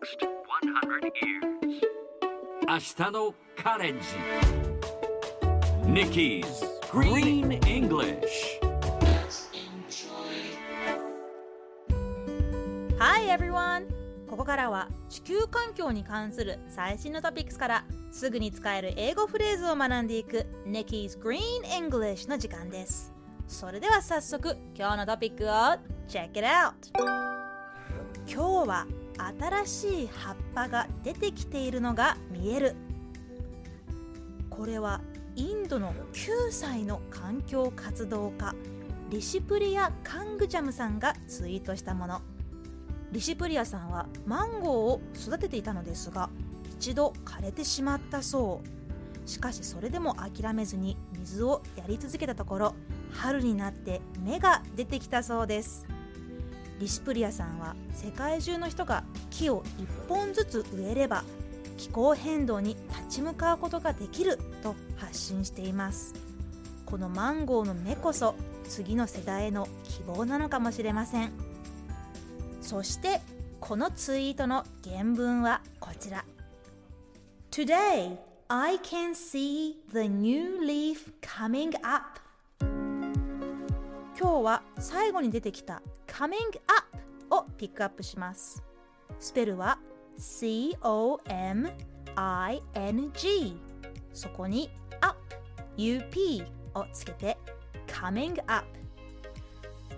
next 100 years. 明日のカレンジ Nikki's Green English Hi everyone! ここからは地球環境に関する最新のトピックスからすぐに使える英語フレーズを学んでいく Nikki's Green English の時間です。それでは早速今日のトピックを Check it out! 今日は新しい葉っぱが出てきているのが見える。これはインドの9歳の環境活動家リシプリア・カングジャムさんがツイートしたもの。リシプリアさんはマンゴーを育てていたのですが一度枯れてしまったそうしかしそれでも諦めずに水をやり続けたところ春になって芽が出てきたそうですリシプリアさんは世界中の人が木を1本ずつ植えれば気候変動に立ち向かうことができると発信しています。このマンゴーの芽こそ次の世代への希望なのかもしれません。そしてこのツイートの原文はこちら。Today I can see the new leaf coming up. 今日は最後に出てきた coming up をピックアップします。スペルは C-O-M-I-N-G そこに up UP をつけて coming up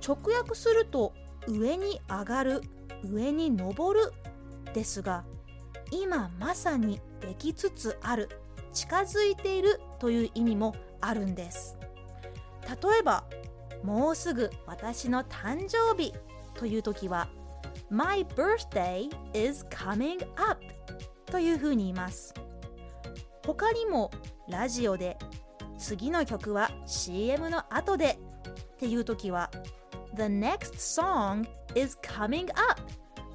直訳すると上に上がる上に登るですが今まさにできつつある近づいているという意味もあるんです。例えばもうすぐ私の誕生日という時は My birthday is coming up というふうに言います他にもラジオで次の曲は CM の後でっていう時は The next song is coming up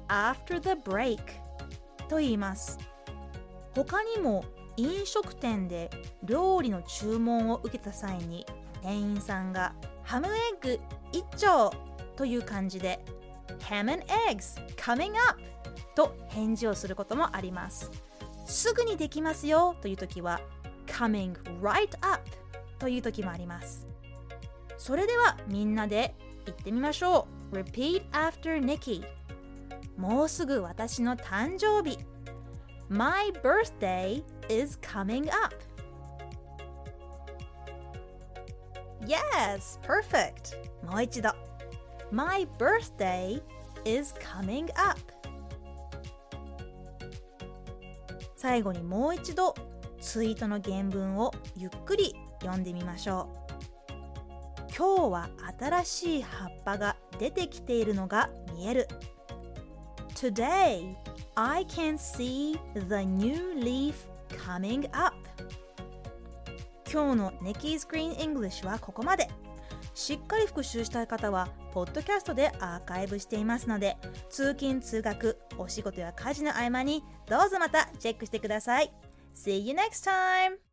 after the break と言います他にも飲食店で料理の注文を受けた際に店員さんがハムエッグ一丁という感じで Ham and eggs coming up と返事をすることもありますすぐにできますよという時は coming right up という時もあります。それではみんなで言ってみましょう。Repeat after Nikki もうすぐ私の誕生日。My birthday is coming up Yes, perfect もう一度 My birthday is coming up 最後にもう一度ツイートの原文をゆっくり読んでみましょう今日は新しい葉っぱが出てきているのが見える Today I can see the new leaf coming up. 今日の Nikki's Green English はここまで。しっかり復習したい方はポッドキャストでアーカイブしていますので通勤通学お仕事や家事の合間にどうぞまたチェックしてください。See you next time!